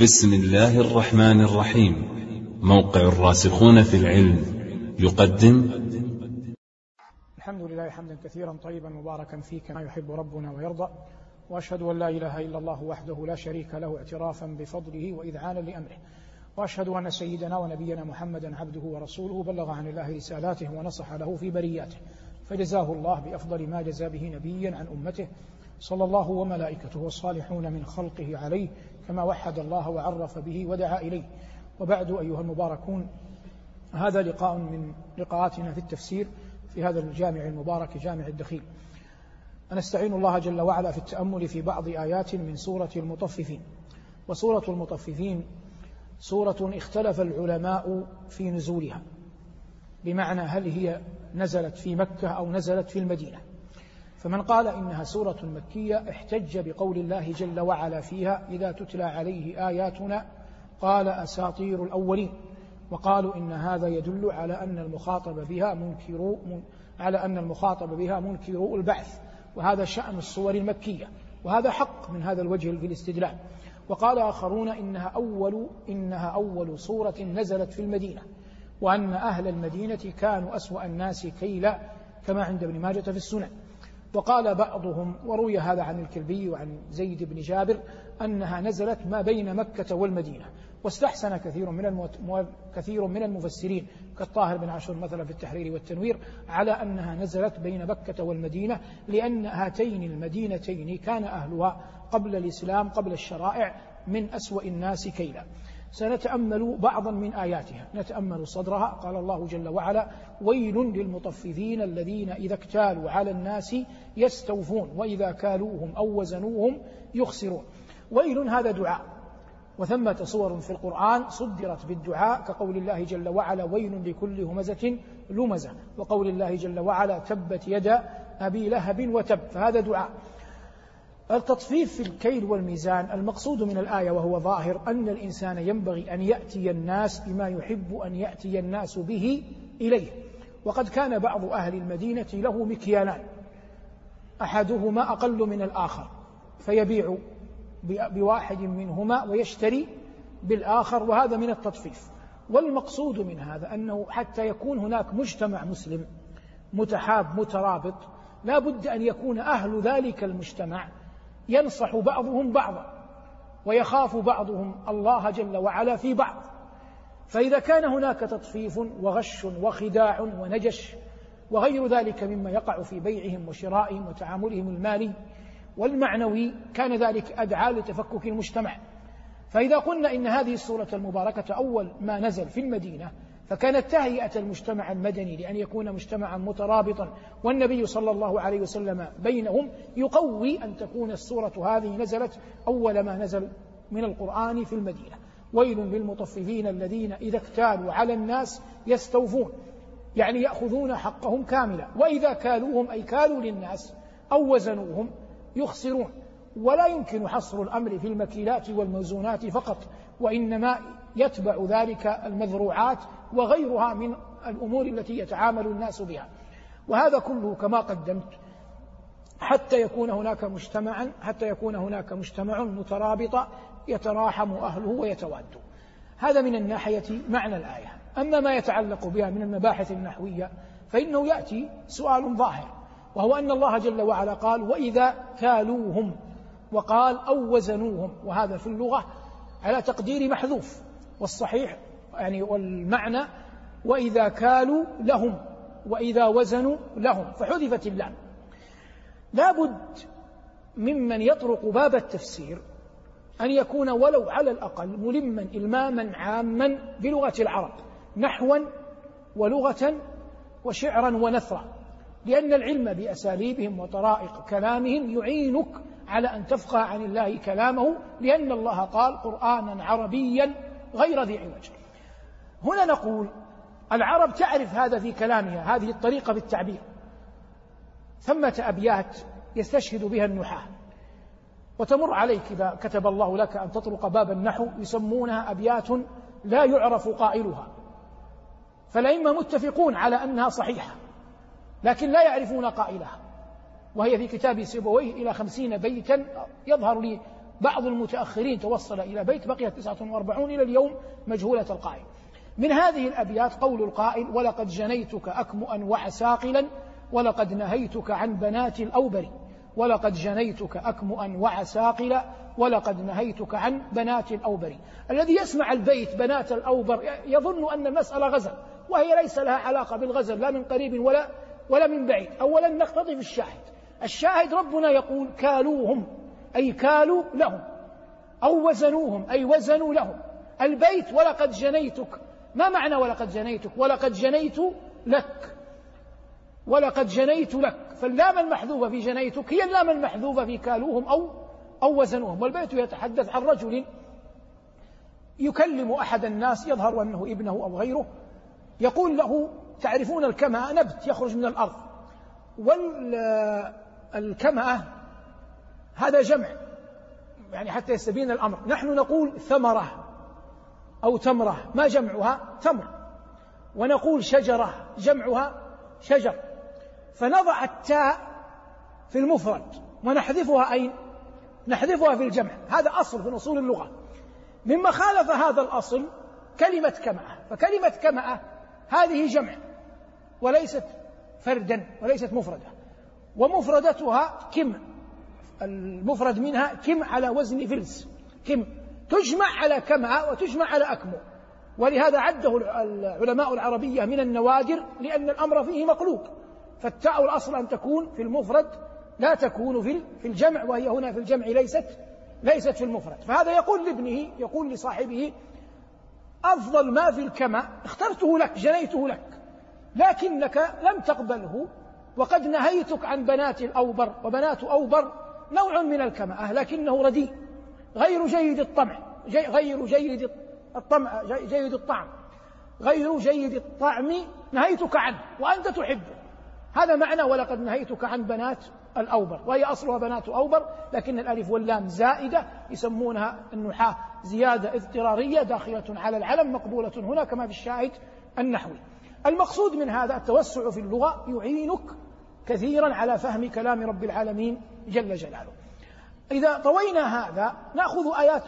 بسم الله الرحمن الرحيم. موقع الراسخون في العلم يقدم. الحمد لله حمدا كثيرا طيبا مباركا فيه كما يحب ربنا ويرضى وأشهد أن لا إله إلا الله وحده لا شريك له اعترافا بفضله وإذعانا لأمره وأشهد أن سيدنا ونبينا محمدا عبده ورسوله بلغ عن الله رسالاته ونصح له في برياته فجزاه الله بأفضل ما جزى به نبيا عن أمته صلى الله وملائكته والصالحون من خلقه عليه كما وحد الله وعرف به ودعا إليه. وبعد أيها المباركون هذا لقاء من لقاءاتنا في التفسير في هذا الجامع المبارك جامع الدخيل. نستعين الله جل وعلا في التأمل في بعض آيات من سورة المطففين. وسورة المطففين سورة اختلف العلماء في نزولها بمعنى هل هي نزلت في مكة أو نزلت في المدينة. فمن قال إنها سورة مكية احتج بقول الله جل وعلا فيها إذا تتلى عليه آياتنا قال أساطير الأولين وقالوا إن هذا يدل على أن المخاطب بها منكر على أن المخاطب بها منكر البعث وهذا شأن الصور المكية وهذا حق من هذا الوجه في الاستدلال وقال آخرون إنها أول إنها أول سورة نزلت في المدينة وأن أهل المدينة كانوا أسوأ الناس كيلا كما عند ابن ماجة في السنن وقال بعضهم وروي هذا عن الكلبي وعن زيد بن جابر أنها نزلت ما بين مكة والمدينة واستحسن كثير من. كثير من المفسرين كالطاهر بن عاشور مثلا في التحرير والتنوير على أنها نزلت بين مكة والمدينة لأن هاتين المدينتين كان أهلها قبل الإسلام قبل الشرائع من أسوأ الناس كيلا سنتأمل بعضا من آياتها. نتأمل صدرها. قال الله جل وعلا ويل للمطففين الذين إذا اكتالوا على الناس يستوفون وإذا كالوهم أو وزنوهم يخسرون. ويل هذا دعاء. وثمة صور في القرآن صدرت بالدعاء كقول الله جل وعلا ويل لكل همزة لمزة. وقول الله جل وعلا تبت يدا أبي لهب وتب. فهذا دعاء. التطفيف في الكيل والميزان المقصود من الآية وهو ظاهر أن الإنسان ينبغي أن يأتي الناس بما يحب أن يأتي الناس به إليه. وقد كان بعض أهل المدينة له مكيالان. أحدهما أقل من الآخر فيبيع بواحد منهما ويشتري بالآخر وهذا من التطفيف. والمقصود من هذا أنه حتى يكون هناك مجتمع مسلم متحاب مترابط لا بد أن يكون أهل ذلك المجتمع ينصح بعضهم بعضا ويخاف بعضهم الله جل وعلا في بعض. فإذا كان هناك تطفيف وغش وخداع ونجش وغير ذلك مما يقع في بيعهم وشرائهم وتعاملهم المالي والمعنوي كان ذلك أدعى لتفكك المجتمع. فإذا قلنا إن هذه السورة المباركة أول ما نزل في المدينة فكانت تهيئة المجتمع المدني لأن يكون مجتمعا مترابطا. والنبي صلى الله عليه وسلم بينهم يقوي أن تكون السورة هذه نزلت أول ما نزل من القرآن في المدينة. ويل للمطففين الذين إذا اكتالوا على الناس يستوفون يعني يأخذون حقهم كاملا. وإذا كالوهم أي كالوا للناس أو وزنوهم يخسرون. ولا يمكن حصر الأمر في المكيلات والموزونات فقط وإنما يتبع ذلك المذروعات وغيرها من الأمور التي يتعامل الناس بها. وهذا كله كما قدمت حتى يكون هناك مجتمعا حتى يكون هناك مجتمع مترابط يتراحم أهله ويتواد. هذا من الناحية معنى الآية. أما ما يتعلق بها من المباحث النحوية فإنه يأتي سؤال ظاهر وهو أن الله جل وعلا قال وإذا كالوهم وقال أو وزنوهم وهذا في اللغة على تقدير محذوف والصحيح يعني والمعنى وإذا كالوا لهم وإذا وزنوا لهم فحذفت اللام. لابد ممن يطرق باب التفسير أن يكون ولو على الأقل ملما إلماما عاما بلغة العرب نحوا ولغة وشعرا ونثرا لأن العلم بأساليبهم وطرائق كلامهم يعينك على أن تفقه عن الله كلامه لأن الله قال قرآنا عربيا غير ذي عوج. هنا نقول العرب تعرف هذا في كلامها هذه الطريقة بالتعبير. ثمة أبيات يستشهد بها النحاة. وتمر عليك إذا كتب الله لك أن تطرق باب النحو يسمونها أبيات لا يعرف قائلها. فالأئمة متفقون على أنها صحيحة لكن لا يعرفون قائلها. وهي في كتاب سيبويه إلى خمسين بيتا يظهر لي بعض المتأخرين توصل إلى بيت بقي تسعة وأربعون إلى اليوم مجهولة القائل. من هذه الأبيات قول القائل ولقد جنيتك أكمؤا وعساقلا ولقد نهيتك عن بنات الأوبر ولقد جنيتك أكمؤا وعساقلا ولقد نهيتك عن بنات الأوبر. الذي يسمع البيت بنات الأوبر يظن أن المسألة غزل وهي ليس لها علاقة بالغزل لا من قريب ولا ولا من بعيد. أولا نقتضي بالشاهد الشاهد ربنا يقول كالوهم. أي كالوا لهم. أو وزنوهم. أي وزنوا لهم. البيت ولقد جنيتك ما معنى ولقد جنيتك؟ ولقد جنيت لك. ولقد جنيت لك. فاللام المحذوفة في جنيتك هي اللام المحذوفة في كالوهم أو أو وزنوهم والبيت يتحدث عن رجل يكلم أحد الناس يظهر أنه ابنه أو غيره يقول له تعرفون الكمأة نبت يخرج من الأرض. والكمأة هذا جمع يعني حتى يستبين الأمر. نحن نقول ثمرة. أو تمرة ما جمعها؟ تمر. ونقول شجرة جمعها شجر. فنضع التاء في المفرد ونحذفها أين؟ نحذفها في الجمع. هذا أصل من أصول اللغة. مما خالف هذا الأصل كلمة كمأة فكلمة كمأة هذه جمع وليست فردا وليست مفردة. ومفردتها كم المفرد منها كم على وزن فلس كم؟ تجمع على كمأة وتجمع على أكمو ولهذا عده العلماء العربية من النوادر لأن الأمر فيه مقلوب فالتاء الأصل أن تكون في المفرد لا تكون في في الجمع وهي هنا في الجمع ليست ليست في المفرد. فهذا يقول لابنه يقول لصاحبه أفضل ما في الكمأ اخترته لك جنيته لك لكنك لم تقبله وقد نهيتك عن بنات الأوبر وبنات أوبر نوع من الكمأة لكنه رديء. غير جيد الطمع جي غير جيد الطمع جيد الطعم. غير جيد الطعم نهيتك عنه وأنت تحبه. هذا معنى ولقد نهيتك عن بنات الأوبر وهي أصلها بنات أوبر لكن الألف واللام زائدة يسمونها النحاة زيادة اضطرارية داخلة على العلم مقبولة هنا كما في الشاهد النحوي. المقصود من هذا التوسع في اللغة يعينك كثيرا على فهم كلام رب العالمين جل جلاله. إذا طوينا هذا نأخذ آيات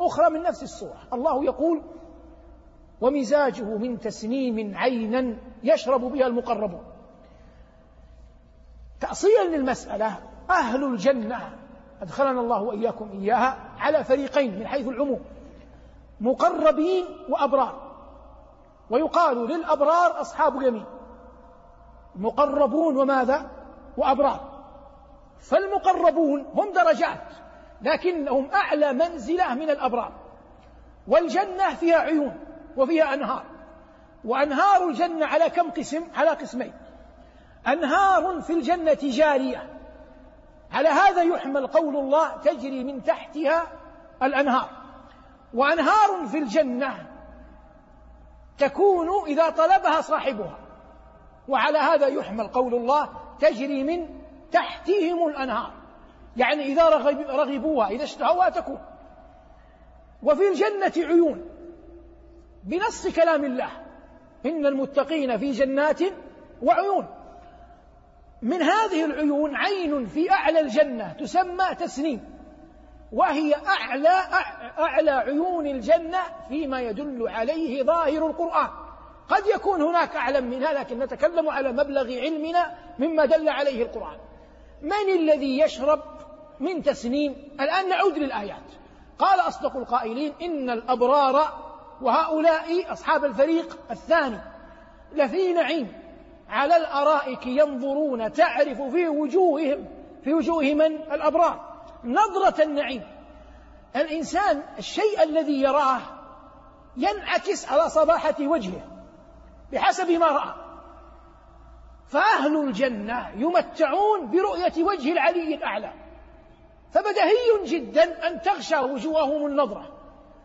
أخرى من نفس الصورة. الله يقول ومزاجه من تسنيم عينا يشرب بها المقربون. تأصيلا للمسألة أهل الجنة أدخلنا الله وإياكم إياها على فريقين من حيث العموم مقربين وأبرار. ويقال للأبرار أصحاب يمين مقربون وماذا؟ وأبرار. فالمقربون هم درجات لكنهم أعلى منزلة من الأبرار. والجنة فيها عيون وفيها أنهار. وأنهار الجنة على كم قسم؟ على قسمين. أنهار في الجنة جارية. على هذا يحمل قول الله تجري من تحتها الأنهار. وأنهار في الجنة تكون إذا طلبها صاحبها. وعلى هذا يحمل قول الله تجري من تحتهم الأنهار. يعني إذا رغبوها إذا اشتهوها تكون وفي الجنة عيون. بنص كلام الله. إن المتقين في جنات وعيون. من هذه العيون عين في أعلى الجنة تسمى تسنيم. وهي أعلى أعلى عيون الجنة فيما يدل عليه ظاهر القرآن. قد يكون هناك أعلم منها لكن نتكلم على مبلغ علمنا مما دل عليه القرآن. من الذي يشرب من تسنيم؟ الآن نعود للآيات. قال أصدق القائلين إن الأبرار وهؤلاء أصحاب الفريق الثاني لفي نعيم. على الأرائك ينظرون تعرف في وجوههم في وجوه من؟ الأبرار. نظرة النعيم. الإنسان الشيء الذي يراه ينعكس على صباحة وجهه بحسب ما رأى. فأهل الجنة يمتعون برؤية وجه العلي الأعلى. فبدهي جدا أن تغشى وجوههم النظرة.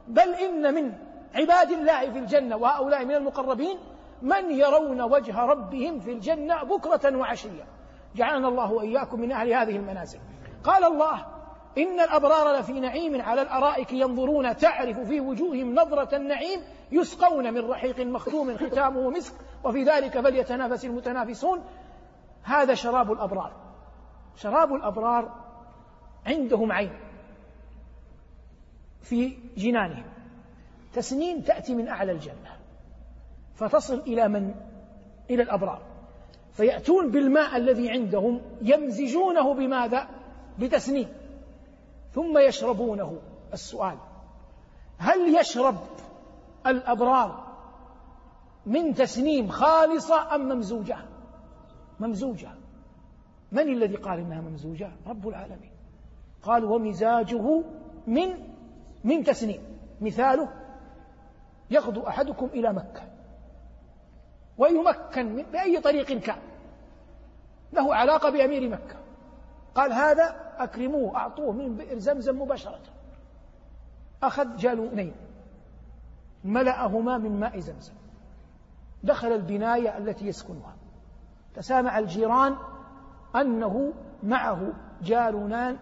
بل إن من عباد الله في الجنة وهؤلاء من المقربين من يرون وجه ربهم في الجنة بكرة وعشية. جعلنا الله وإياكم من أهل هذه المنازل. قال الله إن الأبرار لفي نعيم على الأرائك ينظرون تعرف في وجوههم نظرة النعيم يسقون من رحيق مختوم ختامه مسك وفي ذلك فليتنافس المتنافسون. هذا شراب الأبرار. شراب الأبرار عندهم عين في جنانهم. تسنيم تأتي من أعلى الجنة فتصل إلى من؟ إلى الأبرار. فيأتون بالماء الذي عندهم يمزجونه بماذا؟ بتسنيم ثم يشربونه. السؤال هل يشرب الأبرار من تسنيم خالصة أم ممزوجة؟ ممزوجة. من الذي قال إنها ممزوجة؟ رب العالمين. قال ومزاجه من من تسنيم. مثاله يغدو أحدكم إلى مكة. ويمكن بأي طريق كان. له علاقة بأمير مكة. قال هذا أكرموه أعطوه من بئر زمزم مباشرة. أخذ جالونين ملأهما من ماء زمزم. دخل البناية التي يسكنها. تسامع الجيران أنه معه جالونان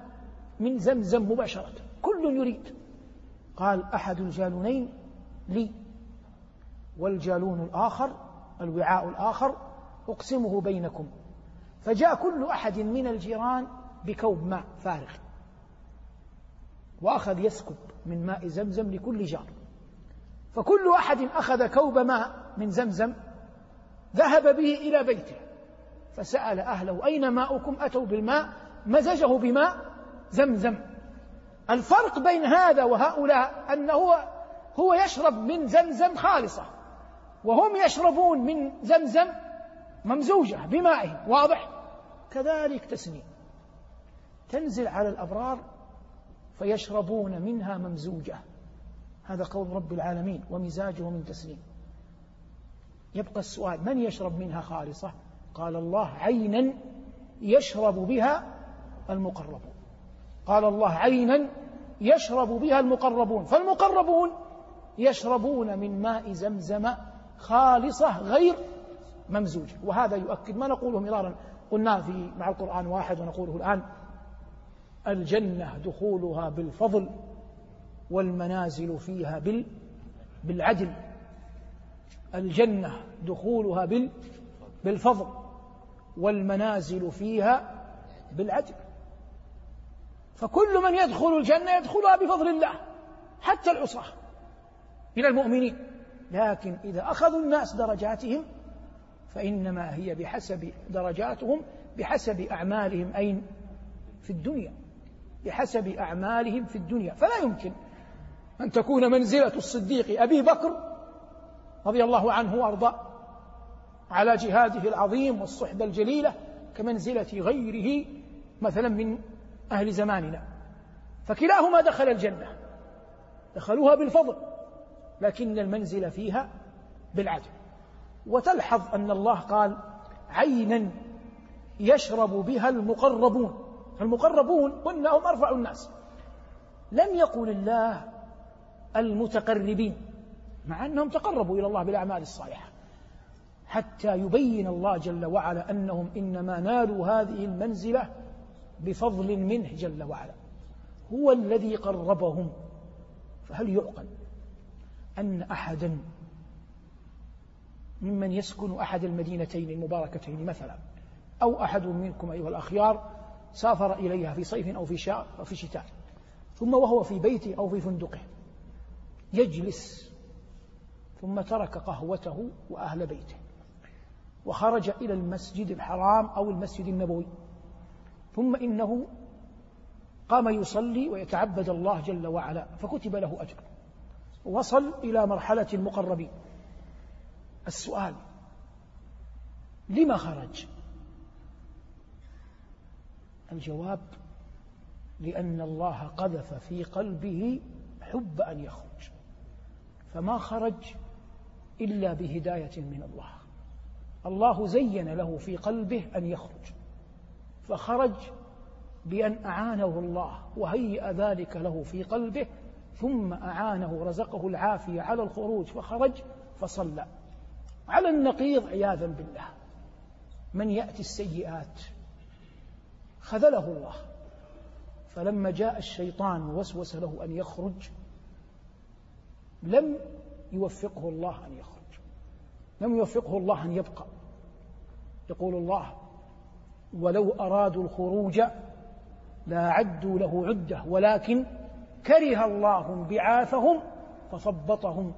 من زمزم مباشرة. كل يريد. قال أحد الجالونين لي. والجالون الآخر الوعاء الآخر أقسمه بينكم. فجاء كل أحد من الجيران بكوب ماء فارغ. وأخذ يسكب من ماء زمزم لكل جار. فكل أحد أخذ كوب ماء من زمزم ذهب به إلى بيته. فسأل أهله أين ماؤكم؟ أتوا بالماء؟ مزجه بماء زمزم. الفرق بين هذا وهؤلاء أنه هو, هو يشرب من زمزم خالصة. وهم يشربون من زمزم ممزوجة بمائه واضح؟ كذلك تسنيم. تنزل على الأبرار فيشربون منها ممزوجة. هذا قول رب العالمين ومزاجه من تسنيم يبقى السؤال من يشرب منها خالصة؟ قال الله عينا يشرب بها المقربون. قال الله عينا يشرب بها المقربون. فالمقربون يشربون من ماء زمزم خالصة غير ممزوجة. وهذا يؤكد ما نقوله مرارا. قلنا في مع القرآن واحد ونقوله الآن الجنة دخولها بالفضل والمنازل فيها بال بالعدل. الجنة دخولها بال بالفضل والمنازل فيها بالعدل. فكل من يدخل الجنة يدخلها بفضل الله حتى العصاة من المؤمنين. لكن إذا أخذوا الناس درجاتهم فإنما هي بحسب درجاتهم بحسب أعمالهم أين؟ في الدنيا. بحسب أعمالهم في الدنيا. فلا يمكن أن تكون منزلة الصديق أبي بكر رضي الله عنه وأرضاه على جهاده العظيم والصحبة الجليلة كمنزلة غيره مثلا من أهل زماننا. فكلاهما دخل الجنة. دخلوها بالفضل لكن المنزل فيها بالعدل. وتلحظ أن الله قال عينا يشرب بها المقربون. المقربون قلنا هم أرفع الناس. لم يقل الله المتقربين مع أنهم تقربوا إلى الله بالأعمال الصالحة حتى يبين الله جل وعلا أنهم إنما نالوا هذه المنزلة بفضل منه جل وعلا. هو الذي قربهم. فهل يعقل أن أحدا ممن يسكن أحد المدينتين المباركتين مثلا أو أحد منكم أيها الأخيار سافر إليها في صيف أو في شاء أو في شتاء ثم وهو في بيته أو في فندقه يجلس ثم ترك قهوته وأهل بيته وخرج إلى المسجد الحرام أو المسجد النبوي ثم إنه قام يصلي ويتعبد الله جل وعلا فكتب له أجر. وصل إلى مرحلة المقربين. السؤال لما خرج؟ الجواب لأن الله قذف في قلبه حب أن يخرج فما خرج إلا بهداية من الله. الله زين له في قلبه أن يخرج فخرج بأن أعانه الله وهيأ ذلك له في قلبه ثم أعانه رزقه العافية على الخروج فخرج فصلى. على النقيض عياذا بالله. من يأتي السيئات خذله الله. فلما جاء الشيطان ووسوس له أن يخرج لم يوفقه الله أن يخرج. لم يوفقه الله أن يبقى. يقول الله ولو أرادوا الخروج لا عدوا له عدة ولكن كره الله انبعاثهم فثبطهم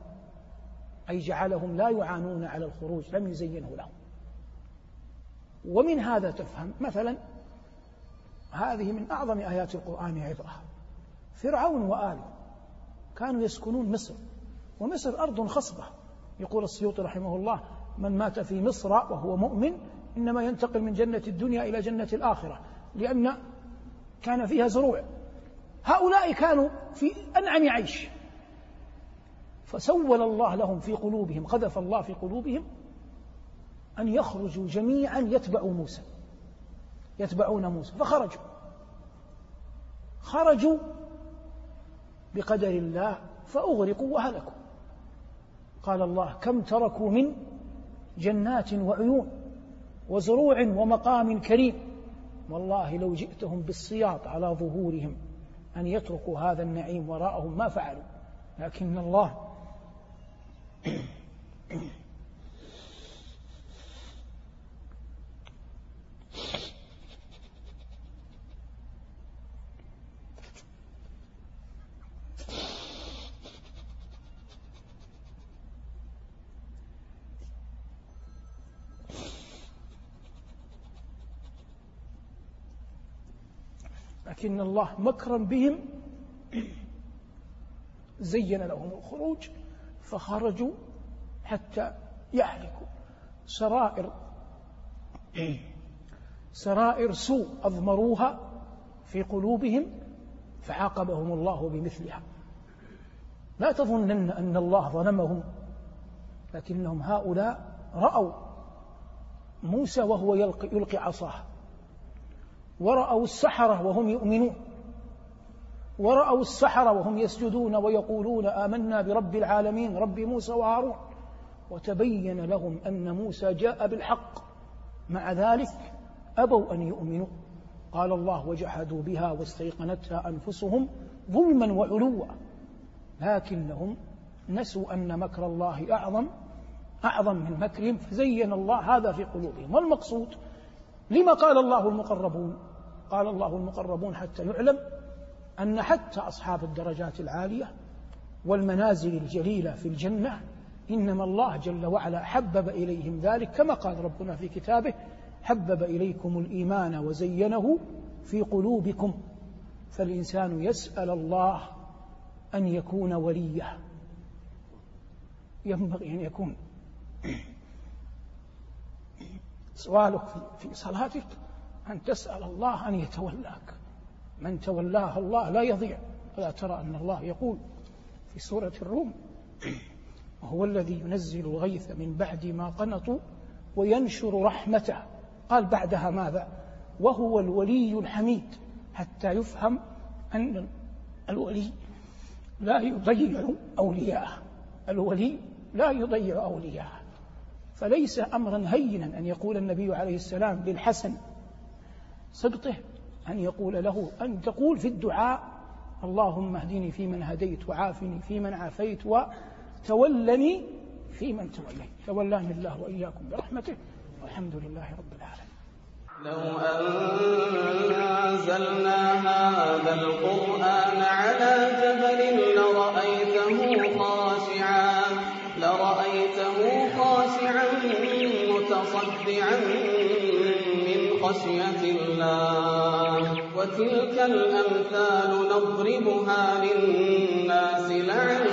أي جعلهم لا يعانون على الخروج لم يزينه لهم. ومن هذا تفهم مثلا هذه من أعظم آيات القرآن عبرة فرعون وآله كانوا يسكنون مصر ومصر أرض خصبة. يقول السيوطي رحمه الله من مات في مصر وهو مؤمن إنما ينتقل من جنة الدنيا إلى جنة الآخرة لأن كان فيها زروع. هؤلاء كانوا في أنعم عيش. فسول الله لهم في قلوبهم قذف الله في قلوبهم أن يخرجوا جميعا يتبعوا موسى. يتبعون موسى فخرجوا. خرجوا بقدر الله فأغرقوا وهلكوا. قال الله كم تركوا من جنات وعيون وزروع ومقام كريم. والله لو جئتهم بالسياط على ظهورهم أن يتركوا هذا النعيم وراءهم ما فعلوا. لكن الله لكن الله مكرا بهم. زين لهم الخروج فخرجوا حتى يهلكوا سرائر سرائر سوء أضمروها في قلوبهم فعاقبهم الله بمثلها. لا تظنن أن الله ظلمهم لكنهم هؤلاء رأوا موسى وهو يلقي, يلقي عصاه. ورأوا السحرة وهم يؤمنون. ورأوا السحرة وهم يسجدون ويقولون آمنا برب العالمين رب موسى وهارون. وتبين لهم أن موسى جاء بالحق. مع ذلك أبوا أن يؤمنوا. قال الله وجحدوا بها واستيقنتها أنفسهم ظلما وعلوا. لكنهم نسوا أن مكر الله أعظم أعظم من مكرهم. فزين الله هذا في قلوبهم. والمقصود لما قال الله المقربون؟ قال الله المقربون حتى يعلم أن حتى أصحاب الدرجات العالية والمنازل الجليلة في الجنة إنما الله جل وعلا حبب إليهم ذلك كما قال ربنا في كتابه حبب إليكم الإيمان وزينه في قلوبكم فالإنسان يسأل الله أن يكون وليه ينبغي أن يكون. سؤالك في صلاتك؟ أن تسأل الله أن يتولاك. من تولاه الله لا يضيع. ألا ترى أن الله يقول في سورة الروم وهو الذي ينزل الغيث من بعد ما قنطوا وينشر رحمته. قال بعدها ماذا؟ وهو الولي الحميد. حتى يفهم أن الولي لا يضيع أولياءه. الولي لا يضيع أولياءه. فليس أمرا هينا أن يقول النبي عليه السلام للحسن سبطه أن يقول له أن تقول في الدعاء اللهم اهدني فيمن هديت وعافني فيمن عافيت وتولني فيمن توليت. تولاني الله وإياكم برحمته والحمد لله رب العالمين. لو أنزلنا هذا القرآن على جبل لرأيته خاشعا لرأيته خاشعا متصدعا خشية الله. وتلك الأمثال نضربها للناس لعلهم